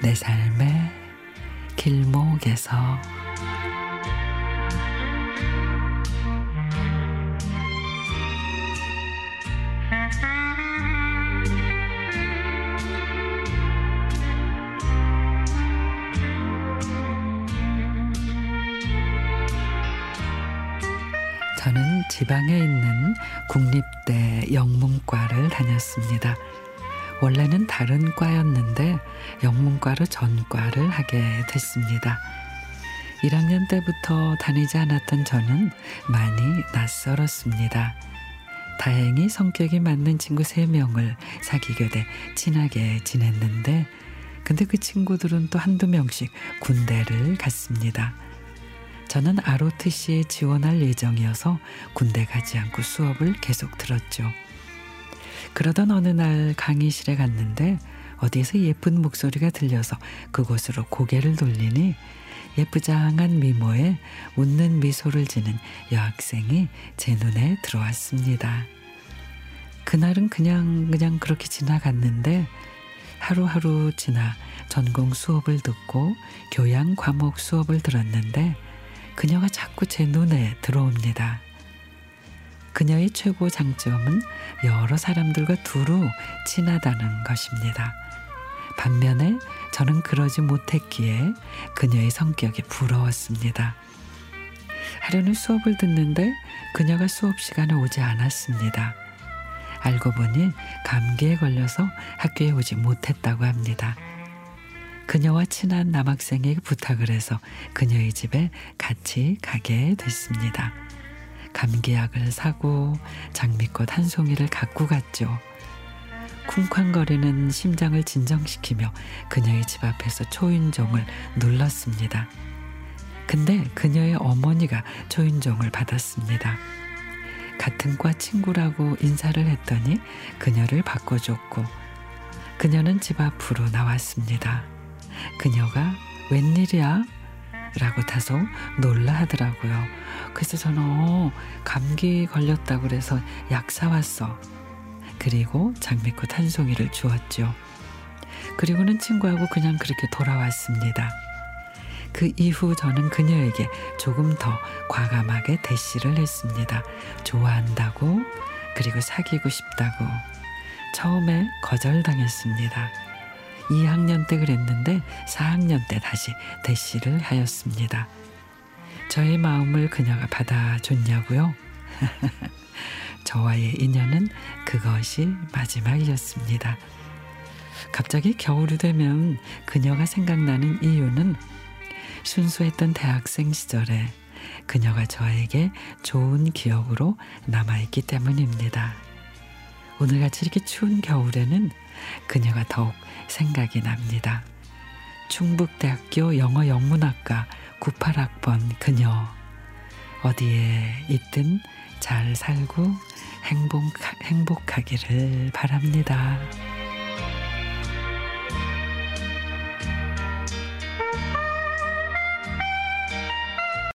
내 삶의 길목에서 저는 지방에 있는 국립대 영문과를 다녔습니다. 원래는 다른 과였는데 영문과로 전과를 하게 됐습니다. 1학년 때부터 다니지 않았던 저는 많이 낯설었습니다. 다행히 성격이 맞는 친구 3명을 사귀게 돼 친하게 지냈는데 근데 그 친구들은 또 한두 명씩 군대를 갔습니다. 저는 ROTC에 지원할 예정이어서 군대 가지 않고 수업을 계속 들었죠. 그러던 어느 날 강의실에 갔는데 어디에서 예쁜 목소리가 들려서 그곳으로 고개를 돌리니 예쁘장한 미모에 웃는 미소를 지는 여학생이 제 눈에 들어왔습니다. 그날은 그냥 그냥 그렇게 지나갔는데 하루하루 지나 전공 수업을 듣고 교양 과목 수업을 들었는데 그녀가 자꾸 제 눈에 들어옵니다. 그녀의 최고 장점은 여러 사람들과 두루 친하다는 것입니다. 반면에 저는 그러지 못했기에 그녀의 성격이 부러웠습니다. 하루는 수업을 듣는데 그녀가 수업 시간에 오지 않았습니다. 알고 보니 감기에 걸려서 학교에 오지 못했다고 합니다. 그녀와 친한 남학생에게 부탁을 해서 그녀의 집에 같이 가게 됐습니다. 감기약을 사고 장미꽃 한 송이를 갖고 갔죠. 쿵쾅거리는 심장을 진정시키며 그녀의 집 앞에서 초인종을 눌렀습니다. 근데 그녀의 어머니가 초인종을 받았습니다. 같은 과 친구라고 인사를 했더니 그녀를 바꿔줬고 그녀는 집 앞으로 나왔습니다. 그녀가 웬일이야? 라고 다소 놀라 하더라고요. 그래서 저는 어, 감기 걸렸다고 그래서 약 사왔어. 그리고 장미꽃 한 송이를 주었죠. 그리고는 친구하고 그냥 그렇게 돌아왔습니다. 그 이후 저는 그녀에게 조금 더 과감하게 대시를 했습니다. 좋아한다고, 그리고 사귀고 싶다고. 처음에 거절당했습니다. 2학년 때 그랬는데 4학년 때 다시 대시를 하였습니다. 저의 마음을 그녀가 받아줬냐고요? 저와의 인연은 그것이 마지막이었습니다. 갑자기 겨울이 되면 그녀가 생각나는 이유는 순수했던 대학생 시절에 그녀가 저에게 좋은 기억으로 남아있기 때문입니다. 오늘같이 이렇게 추운 겨울에는 그녀가 더욱 생각이 납니다. 충북대학교 영어영문학과 98학번 그녀 어디에 있든 잘 살고 행복, 행복하기를 바랍니다.